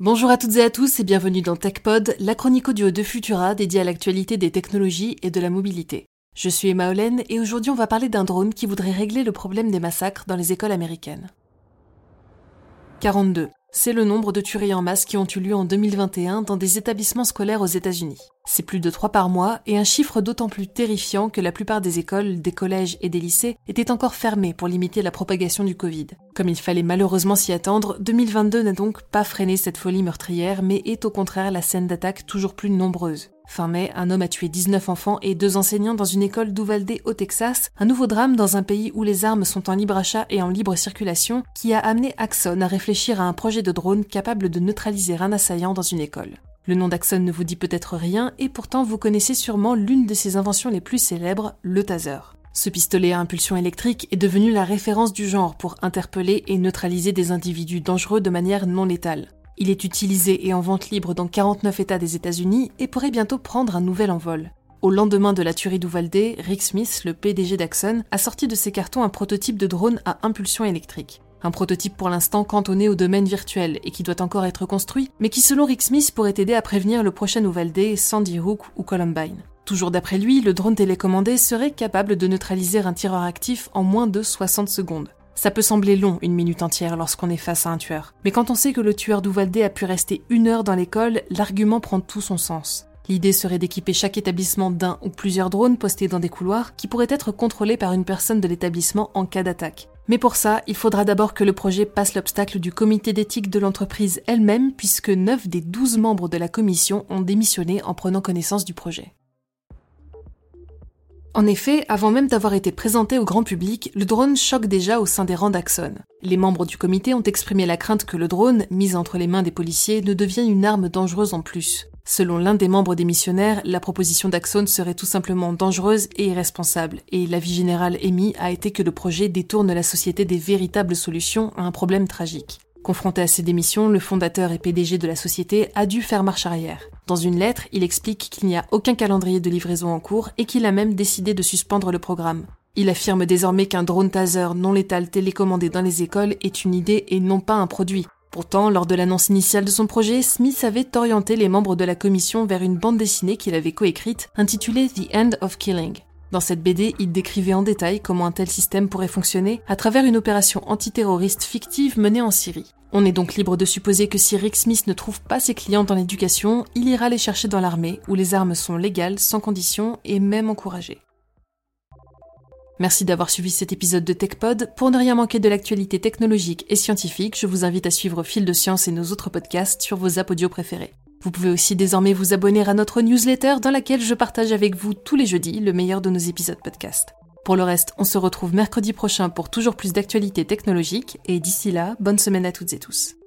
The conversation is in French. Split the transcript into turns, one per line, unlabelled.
Bonjour à toutes et à tous et bienvenue dans TechPod, la chronique audio de Futura dédiée à l'actualité des technologies et de la mobilité. Je suis Emma Olen et aujourd'hui on va parler d'un drone qui voudrait régler le problème des massacres dans les écoles américaines. 42. C'est le nombre de tueries en masse qui ont eu lieu en 2021 dans des établissements scolaires aux États-Unis. C'est plus de 3 par mois et un chiffre d'autant plus terrifiant que la plupart des écoles, des collèges et des lycées étaient encore fermés pour limiter la propagation du Covid. Comme il fallait malheureusement s'y attendre, 2022 n'a donc pas freiné cette folie meurtrière mais est au contraire la scène d'attaque toujours plus nombreuse. Fin mai, un homme a tué 19 enfants et deux enseignants dans une école d'Uvalde au Texas, un nouveau drame dans un pays où les armes sont en libre achat et en libre circulation, qui a amené Axon à réfléchir à un projet de drone capable de neutraliser un assaillant dans une école. Le nom d'Axon ne vous dit peut-être rien, et pourtant vous connaissez sûrement l'une de ses inventions les plus célèbres, le taser. Ce pistolet à impulsion électrique est devenu la référence du genre pour interpeller et neutraliser des individus dangereux de manière non létale. Il est utilisé et en vente libre dans 49 États des États-Unis et pourrait bientôt prendre un nouvel envol. Au lendemain de la tuerie d'Uvalde, Rick Smith, le PDG d'Axon, a sorti de ses cartons un prototype de drone à impulsion électrique. Un prototype pour l'instant cantonné au domaine virtuel et qui doit encore être construit, mais qui selon Rick Smith pourrait aider à prévenir le prochain Uvalde, Sandy Hook ou Columbine. Toujours d'après lui, le drone télécommandé serait capable de neutraliser un tireur actif en moins de 60 secondes. Ça peut sembler long, une minute entière, lorsqu'on est face à un tueur. Mais quand on sait que le tueur d'Uvalde a pu rester une heure dans l'école, l'argument prend tout son sens. L'idée serait d'équiper chaque établissement d'un ou plusieurs drones postés dans des couloirs qui pourraient être contrôlés par une personne de l'établissement en cas d'attaque. Mais pour ça, il faudra d'abord que le projet passe l'obstacle du comité d'éthique de l'entreprise elle-même, puisque 9 des 12 membres de la commission ont démissionné en prenant connaissance du projet. En effet, avant même d'avoir été présenté au grand public, le drone choque déjà au sein des rangs d'Axon. Les membres du comité ont exprimé la crainte que le drone, mis entre les mains des policiers, ne devienne une arme dangereuse en plus. Selon l'un des membres des missionnaires, la proposition d'Axon serait tout simplement dangereuse et irresponsable, et l'avis général émis a été que le projet détourne la société des véritables solutions à un problème tragique. Confronté à ces démissions, le fondateur et PDG de la société a dû faire marche arrière. Dans une lettre, il explique qu'il n'y a aucun calendrier de livraison en cours et qu'il a même décidé de suspendre le programme. Il affirme désormais qu'un drone taser non létal télécommandé dans les écoles est une idée et non pas un produit. Pourtant, lors de l'annonce initiale de son projet, Smith avait orienté les membres de la commission vers une bande dessinée qu'il avait coécrite intitulée The End of Killing. Dans cette BD, il décrivait en détail comment un tel système pourrait fonctionner à travers une opération antiterroriste fictive menée en Syrie. On est donc libre de supposer que si Rick Smith ne trouve pas ses clients dans l'éducation, il ira les chercher dans l'armée, où les armes sont légales, sans condition et même encouragées. Merci d'avoir suivi cet épisode de TechPod. Pour ne rien manquer de l'actualité technologique et scientifique, je vous invite à suivre Fil de Science et nos autres podcasts sur vos apps audio préférés. Vous pouvez aussi désormais vous abonner à notre newsletter dans laquelle je partage avec vous tous les jeudis le meilleur de nos épisodes podcast. Pour le reste, on se retrouve mercredi prochain pour toujours plus d'actualités technologiques et d'ici là, bonne semaine à toutes et tous.